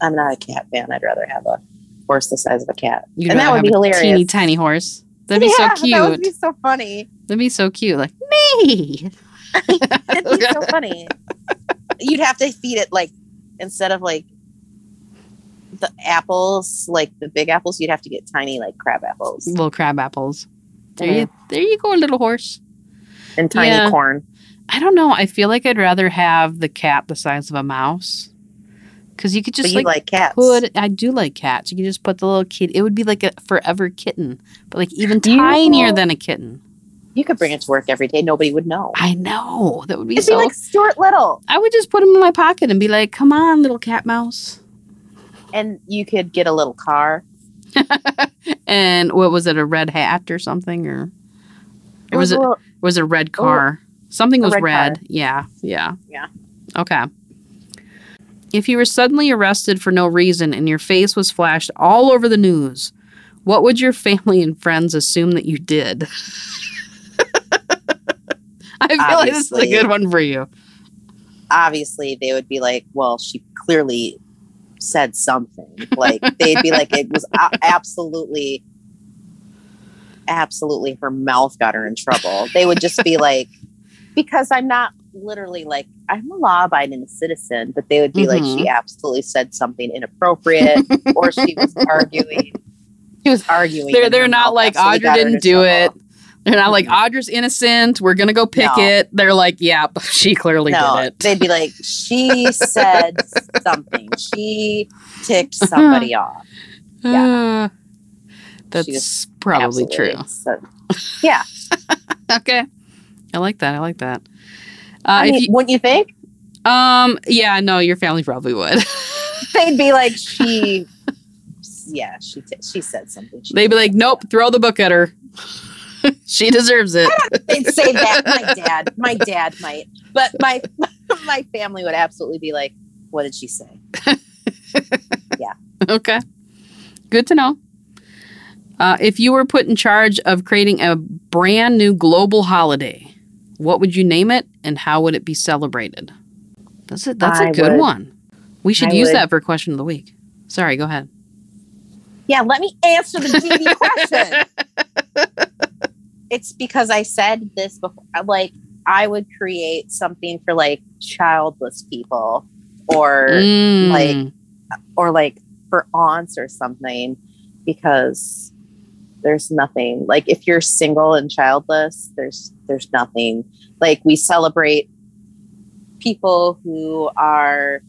I'm not a cat fan. I'd rather have a horse the size of a cat. You'd and that rather would be a hilarious. Teeny tiny horse. That'd be yeah, so cute. That would be so funny. That'd be so cute. Like me. It'd be so funny. You'd have to feed it like instead of like the apples, like the big apples, you'd have to get tiny like crab apples Little crab apples. There Mhm. you there you go, little horse. and tiny Yeah. corn. I don't know. I feel like I'd rather have the cat the size of a mouse. Cause you could But just you like, like, cats. put I do like cats. You could just put the little kid it would be like a forever kitten. But like even You- tinier than a kitten. You could bring it to work every day. Nobody would know. I know. That would be It'd so be like Stuart Little. I would just put him in my pocket and be like, "Come on, little cat mouse." And you could get a little car. And what was it? A red hat or something, or or was a it was a red oh, car? Something was red red. Yeah, yeah, Yeah. Okay. If you were suddenly arrested for no reason and your face was flashed all over the news, what would your family and friends assume that you did? I feel like this is a good one for you. obviously they would be like, well, she clearly said something. Like they'd be like, it was absolutely, absolutely her mouth got her in trouble. They would just be like, because I'm not literally like, I'm a law abiding citizen, but they would be like, Mhm. she absolutely said something inappropriate or she was arguing. She was arguing. They're they're not like absolutely Audra got her didn't do it. They're not like Audra's innocent. We're gonna go pick No. it. They're like, yeah, she clearly no, did it. they'd be like, she said something. She ticked somebody off. Uh, that's probably true. So, yeah. Okay, I like that. I like that. Uh, I if mean, you, wouldn't you think? um, yeah, no, your family probably would. They'd be like, she, yeah, she t- she said something. She They'd be like, nope, throw the book at her. she deserves it. They'd say that. My dad, my dad might, but my my family would absolutely be like, what did she say? Yeah. Okay, good to know. Uh, if you were put in charge of creating a brand new global holiday, what would you name it and how would it be celebrated? That's a, that's a good would- one. We should I use would- that for question of the week. Sorry, go ahead. Yeah, let me answer the DD question. it's because I said this before. Like, I would create something for like childless people, or Mm, like- or like for aunts or something because there's nothing like if you're single and childless there's there's nothing. Like we celebrate people who are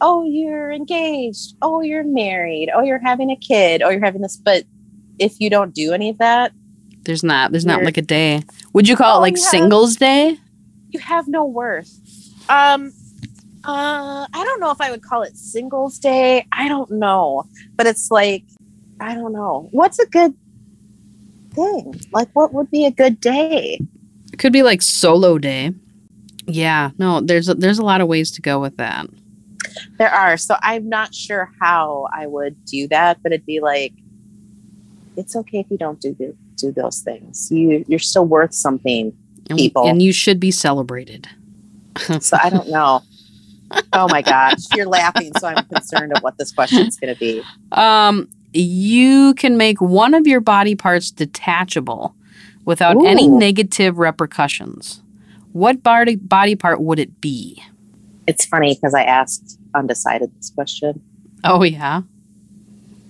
oh you're engaged. Oh you're married. Oh you're having a kid. Oh you're having this. But if you don't do any of that there's not there's not like a day. Would you call Oh, it like. Singles Day? you have no worth. Um uh i don't know if i would call it singles day. I don't know. But it's like i don't know what's a good thing like what would be a good day It could be like Solo Day. Yeah, no, there's a, there's a lot of ways to go with that. there are so i'm not sure how i would do that but it'd be like it's okay if you don't do do those things you you're still worth something And, People. and you should be celebrated. so i don't know oh my gosh you're laughing so i'm concerned of what this question's going to be Um, you can make one of your body parts detachable without any negative repercussions. What body body part would it be? it's funny because i asked undecided this question Oh yeah,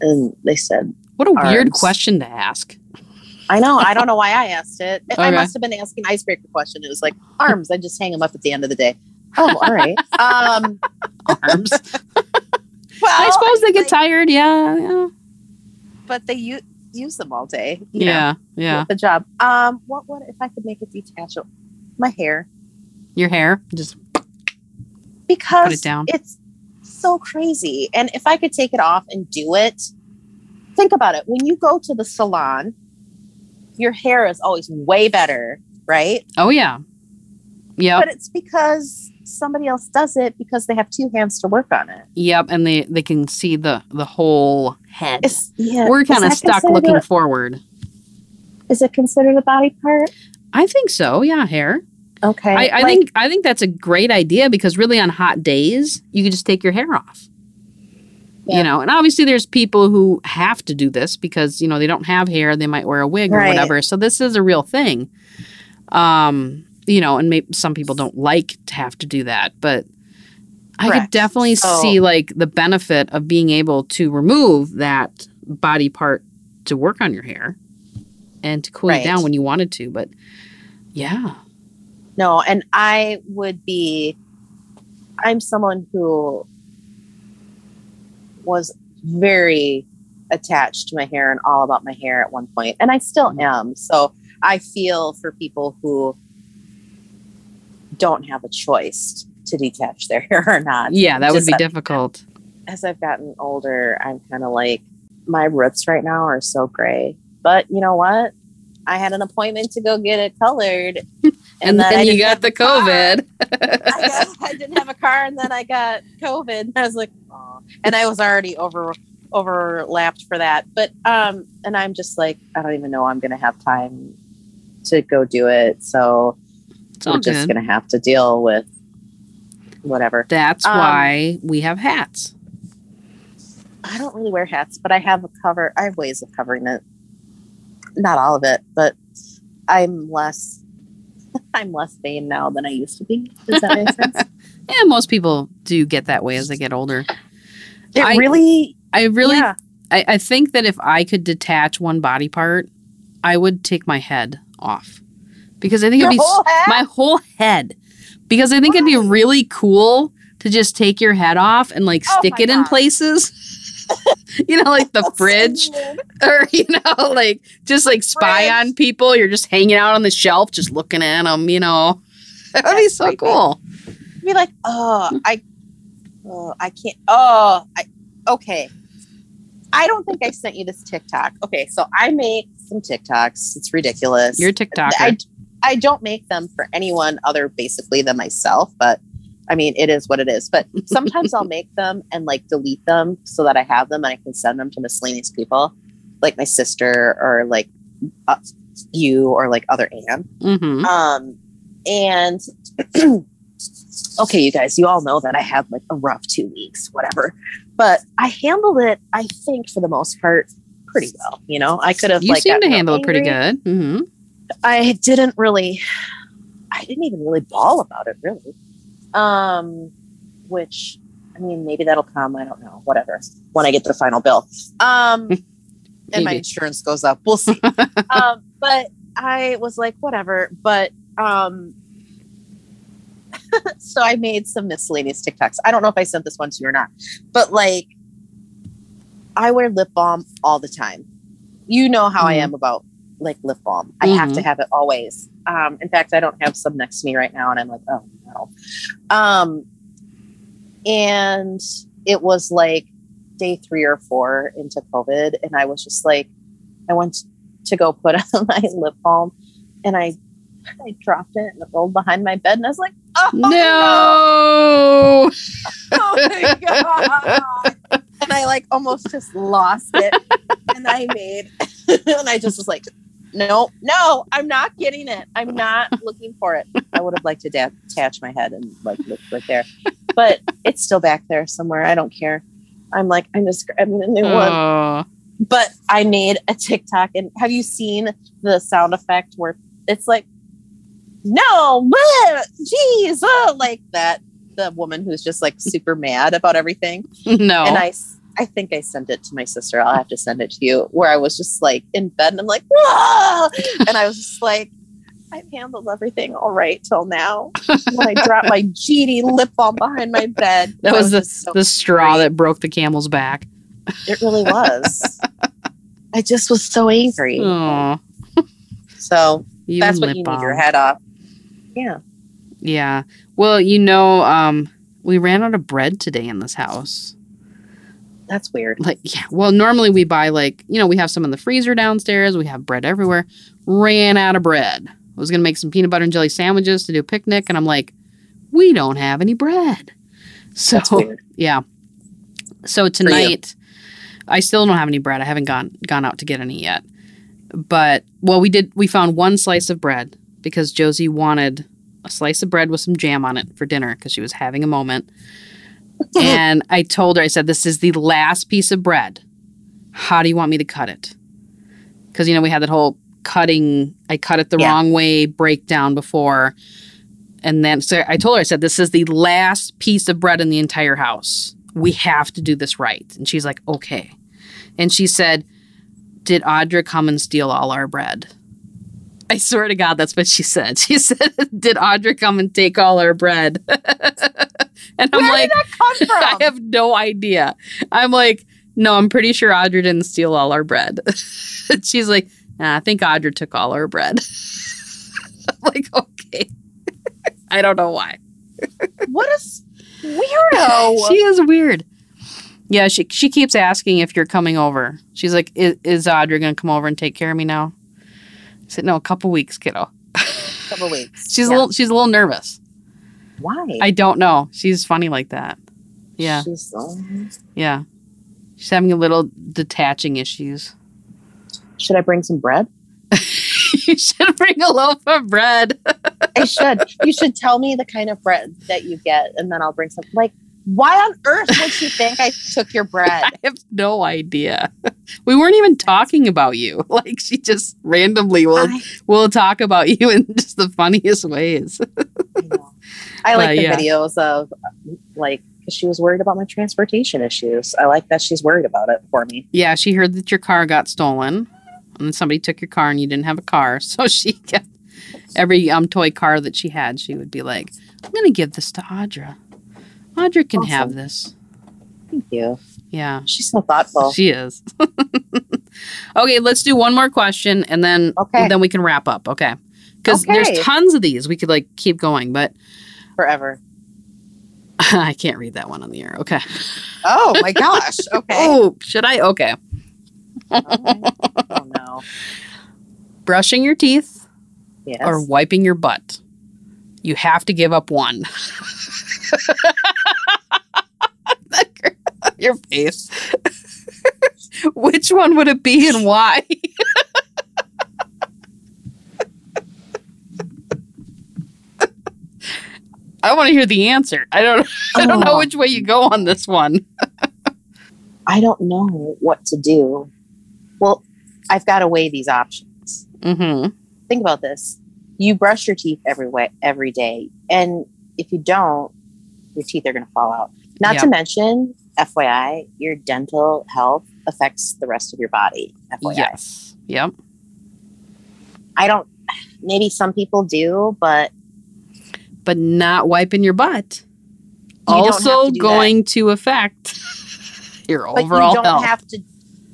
and they said what a weird question to ask. i know i don't know why i asked it i must have been asking icebreaker question it was like arms i just hang them up at the end of the day oh all right um Arms. well I suppose they get like, tired. Yeah, yeah, but they u- use them all day you know, yeah, yeah. the job. Um what would if i could make it detachable my hair. Your hair? Just because it down. it's so crazy. And if i could take it off and do it think about it. When you go to the salon your hair is always way better right? Oh yeah, yeah. but it's because somebody else does it because they have two hands to work on it. yep. And they they can see the the whole head. It's, yeah, We're kind of stuck looking a- forward. is it considered a body part? I think so. Yeah, hair. Okay, I, I like- think I think that's a great idea because really on hot days you can just take your hair off. Yeah. You know, and obviously there's people who have to do this because you know they don't have hair, they might wear a wig or whatever. So this is a real thing. Um, you know, and maybe some people don't like to have to do that, but I could definitely So- see like the benefit of being able to remove that body part to work on your hair and to cool it down when you wanted to. But yeah, no, and I would be. I'm someone who was very attached to my hair and all about my hair at one point, and I still Mhm. am. So I feel for people who don't have a choice to detach their hair or not. yeah, that would be difficult. as I've gotten older, I'm kind of like my roots right now are so gray. But you know what? I had an appointment to go get it colored, And, then, I you got the. COVID. I, got, I didn't have a car, and then I got COVID. And I was like, oh. and I was already over overlapped for that. But um, and I'm just like, I don't even know I'm gonna have time to go do it. So It's we're just gonna have to deal with whatever. That's um, why we have hats. I don't really wear hats, but I have a cover. I have ways of covering it. Not all of it, but I'm less. I'm less vain now than I used to be. Does that make sense? Yeah, most people do get that way as they get older. It I- really, I really, yeah. I, I think that if I could detach one body part, I would take my head off because I think Your it'd be whole my whole head because I think it'd be really cool to just take your head off and like Oh stick it in places. you know, like the fridge, or you know, like just like spy Fridge. on people. You're just hanging out on the shelf, just looking at them. You know, that'd be so creepy. cool. Be like, oh, mm. I, oh, I can't. Oh, I. Okay. I don't think I sent you this TikTok. Okay, so I make some TikToks. It's ridiculous. You're a TikToker. I, I don't make them for anyone other basically than myself, but I mean, it is what it is. But sometimes I'll make them and like delete them so that I have them and I can send them to miscellaneous people, like my sister or like uh, you or like other Anne. hmm Um, and okay, you guys, you all know that I had like a rough two weeks, whatever. But I handled it, I think, for the most part, pretty well. You know, I could have You like seem to handle it pretty good. hmm I didn't really I didn't even really bawl about it really. Um which I mean maybe that'll come, I don't know, whatever. When I get the final bill. Um and my insurance goes up. We'll see. um but I was like whatever, but um so I made some miscellaneous TikToks. I don't know if I sent this one to you or not. But like I wear lip balm all the time. You know how I Mhm. am about like lip balm. I have to Mhm. have it always. Um, in fact, I don't have some next to me right now, and I'm like, oh no. Um, and it was like day three or four into COVID, and I was just like, I went to go put on my lip balm, and I, I dropped it and it rolled behind my bed, and I was like, oh No. oh my god and i like almost just lost it and i made and i just was like no no i'm not getting it. I'm not looking for it. I would have liked to da- attach my head and like look right there. But it's still back there somewhere. I don't care. I'm like i'm just grabbing a new one. Oh. but i made a tiktok and have you seen the sound effect where it's like no geez oh, like that. The woman who's just like super mad about everything. No. and I, I think I sent it to my sister. I'll have to send it to you. Where I was just like in bed and I'm like, whoa, and I was just like, I've handled everything all right till now. When I dropped my GD lip balm behind my bed, That I was the- so- the straw that broke the camel's back. it really was. I just was so angry. Oh, So you that's what you need your head off. Yeah. Yeah. Well, you know, um, we ran out of bread today in this house. That's weird. Like, yeah. Well, normally we buy like, you know, we have some in the freezer downstairs. We have bread everywhere. Ran out of bread. I was gonna make some peanut butter and jelly sandwiches to do a picnic, and I'm like, we don't have any bread. So yeah. So tonight, I still don't have any bread. I haven't gone gone out to get any yet. But well, we did. We found one slice of bread because Josie wanted a slice of bread with some jam on it for dinner because she was having a moment. and I told her, I said, "This is the last piece of bread. How do you want me to cut it?" Because you know we had that whole cutting. I cut it the Yeah. wrong way breakdown before. And then so I told her, I said, this is the last piece of bread in the entire house. We have to do this right. And she's like, okay. And she said, Did Audra come and steal all our bread? I swear to God, that's what she said. She said, Did Audra come and take all our bread? and I'm Where like, did that come from? I have no idea. I'm like, no, I'm pretty sure Audra didn't steal all our bread. She's like, nah, I think Audra took all our bread. I'm like, okay. I don't know why. what a weirdo. She is weird. Yeah, she she keeps asking if you're coming over. She's like, is, is Audra gonna come over and take care of me now? I said, no, a couple weeks, kiddo. couple weeks. She's Yeah. a little she's a little nervous. Why? I don't know. She's funny like that. Yeah, She's, um, yeah. She's having a little detaching issues. should I bring some bread? you should bring a loaf of bread. I should. you should tell me the kind of bread that you get, and then I'll bring some. Like Why on earth would she think I took your bread? I have no idea. We weren't even talking about you. Like she just randomly will I, will talk about you in just the funniest ways. I know. I like the yeah. videos of like she was worried about my transportation issues. I like that she's worried about it for me. Yeah, she heard that your car got stolen, and then somebody took your car, and you didn't have a car. So she kept every um toy car that she had. She would be like, "I'm gonna give this to Audra. Audra can have this." Thank you. Yeah, She's so thoughtful. she is. okay, let's do one more question, and then Okay. then we can wrap up. Okay, because there's tons of these. We could like keep going, but Forever. I can't read that one on the air. Okay. Oh my gosh. Okay. Oh, should I? Okay. Right. Oh no. Brushing your teeth Yes. or wiping your butt. You have to give up one. your face. Which one would it be and why? I want to hear the answer. I don't I don't know Oh. which way you go on this one. I don't know what to do. Well, I've got to weigh these options. Mhm. Think about this. You brush your teeth every way, every day, and if you don't, your teeth are going to fall out. Not Yep. to mention, FYI, your dental health affects the rest of your body. FYI. Yes. Yep. I don't. Maybe some people do, but But not wiping your butt. don't also to do that. going to affect your but overall you don't health. have to.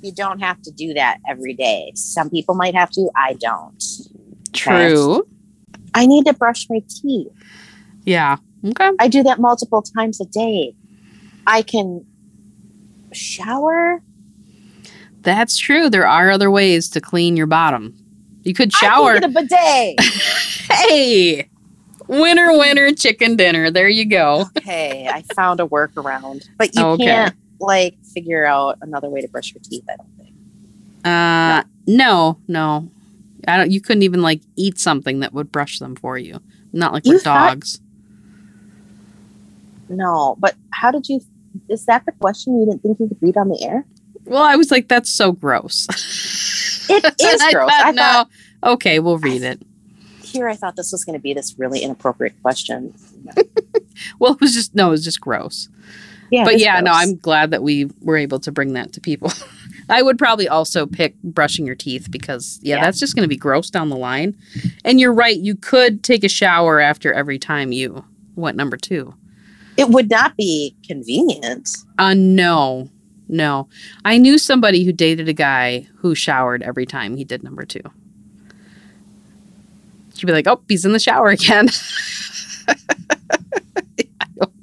You don't have to do that every day. Some people might have to. I don't. True. I need to brush my teeth. Yeah. Okay. I do that multiple times a day. I can shower. That's true. There are other ways to clean your bottom. You could shower. I can get a bidet. hey, winner, winner, chicken dinner. There you go. okay, I found a workaround, but you Okay. can't like figure out another way to brush your teeth. I don't think. Uh, no, no. I don't. You couldn't even like eat something that would brush them for you. Not like You with thought- dogs. No, but how did you? Is that the question you didn't think you could read on the air? Well, I was like, that's so gross. It is I gross. thought, I no. okay, we'll read it. Here. I thought this was going to be this really inappropriate question. Well, it was just no, it was just gross. Yeah, but yeah, no. I'm glad that we were able to bring that to people. I would probably also pick brushing your teeth because yeah, Yeah. that's just going to be gross down the line. And you're right, you could take a shower after every time you went number 2. It would not be convenient. Uh no. No. I knew somebody who dated a guy who showered every time he did number 2. Be like, "Oh, he's in the shower again."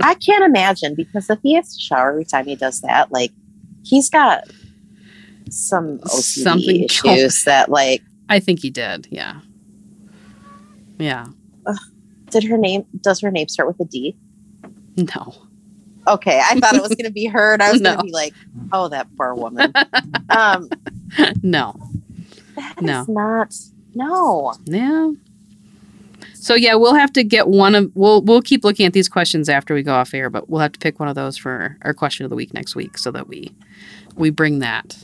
I can't imagine because if he has to shower every time he does that, like he's got some OCD Something going- issues that like I think he did. Yeah. Yeah. did her name does her name start with a D? No. Okay, I thought it was gonna be her and I was No. gonna be like, oh that poor woman. um No. that is No. not no. Yeah. So yeah, we'll have to get one of we'll we'll keep looking at these questions after we go off air, but we'll have to pick one of those for our question of the week next week so that we we bring that.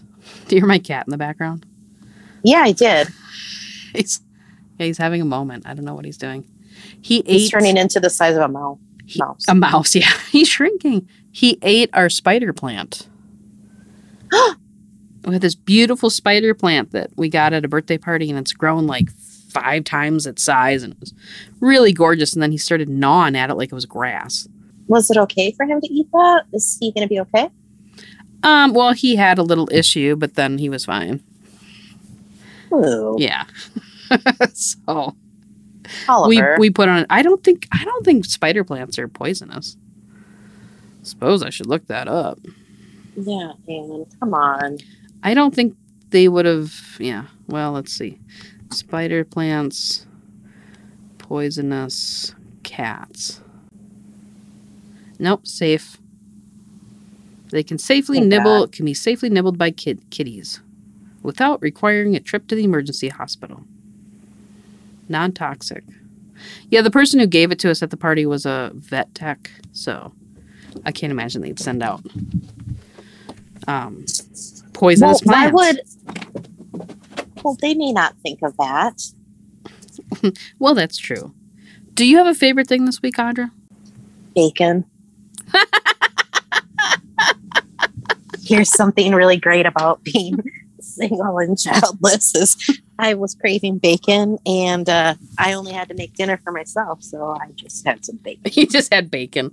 Do you hear my cat in the background? Yeah, I did. He's yeah, he's having a moment. I don't know what he's doing. He He's ate turning into the size of a mouse. he- mouse. a mouse. Yeah, he's shrinking. He ate our spider plant. we had this beautiful spider plant that we got at a birthday party, and it's grown like five times its size, and it was really gorgeous. And then he started gnawing at it like it was grass. Was it okay for him to eat that? Is he gonna be okay? Um, well, he had a little issue, but then he was fine. Ooh, Yeah. so Oliver. we we put on. I don't think I don't think spider plants are poisonous. Suppose I should look that up. yeah, and come on. I don't think they would have. Yeah. Well, let's see. Spider plants, poisonous cats. Nope, safe. They can safely Thank nibble. God. Can be safely nibbled by kid, kitties, without requiring a trip to the emergency hospital. Non toxic. Yeah, the person who gave it to us at the party was a vet tech, so I can't imagine they'd send out um, poisonous well, why plants. would? Well, they may not think of that. Well, that's true. Do you have a favorite thing this week, Audra? Bacon. Here's something really great about being single and childless is I was craving bacon and uh, I only had to make dinner for myself, so I just had some bacon. You just had bacon.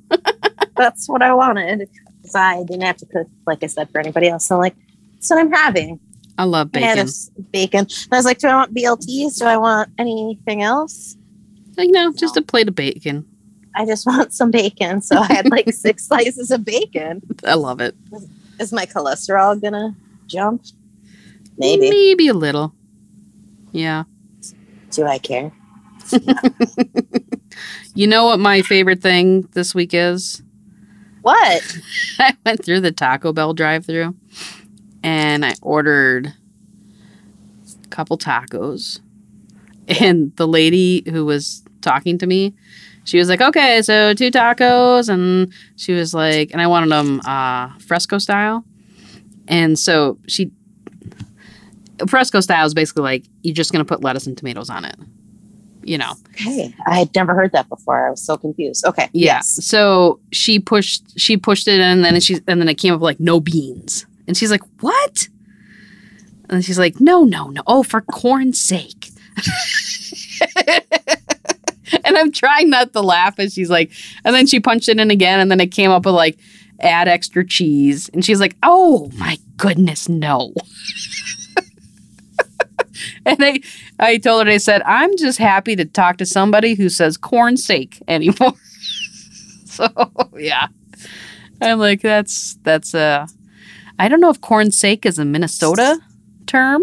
That's what I wanted because I didn't have to cook, like I said, for anybody else. So, like, that's what I'm having. I love I bacon. s- bacon. And I was like, do I want BLTs? Do I want anything else? Like, no, just a plate of bacon. I just want some bacon. So I had like six slices of bacon. I love it. Is my cholesterol gonna jump? Maybe. Maybe a little. Yeah. Do I care? You know what my favorite thing this week is? What? I went through the Taco Bell drive through and I ordered a couple tacos. And the lady who was talking to me, she was like, okay, so two tacos. And she was like, and I wanted them uh, fresco style. And so she, fresco style is basically like, you're just going to put lettuce and tomatoes on it. You know, Okay. I had never heard that before. I was so confused. Okay. Yeah. Yes. So she pushed she pushed it in and then she and then it came up like no beans. And she's like, "What?" And she's like, "No, no, no. Oh, for corn's sake." and I'm trying not to laugh as she's like, and then she punched it in again and then it came up with like add extra cheese. And she's like, "Oh my goodness, no." and I I told her I said, "I'm just happy to talk to somebody who says corn's sake anymore." so yeah i'm like that's that's uh i don't know if corn sake is a minnesota term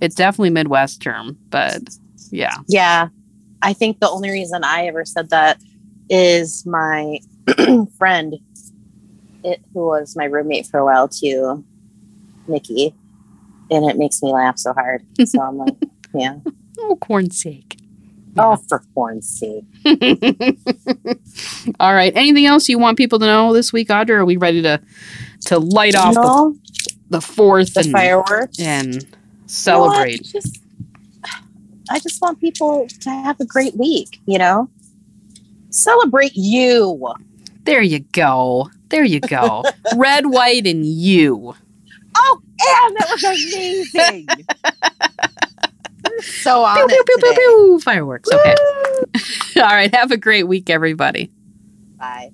it's definitely midwest term but yeah Yeah. I think the only reason I ever said that is my friend, it, who was my roommate for a while too, Nikki. And it makes me laugh so hard. So I'm like, yeah. oh corn's sake Oh, for corn's sake. all right anything else you want people to know this week audra are we ready to to light off the, No, the fourth the and, fireworks. and You know celebrate Just, I just want people to have a great week, you know? Celebrate you. there you go there you go red white and you Oh, and that was amazing. So on pew, pew, pew, pew, pew. fireworks okay all right have a great week everybody Bye.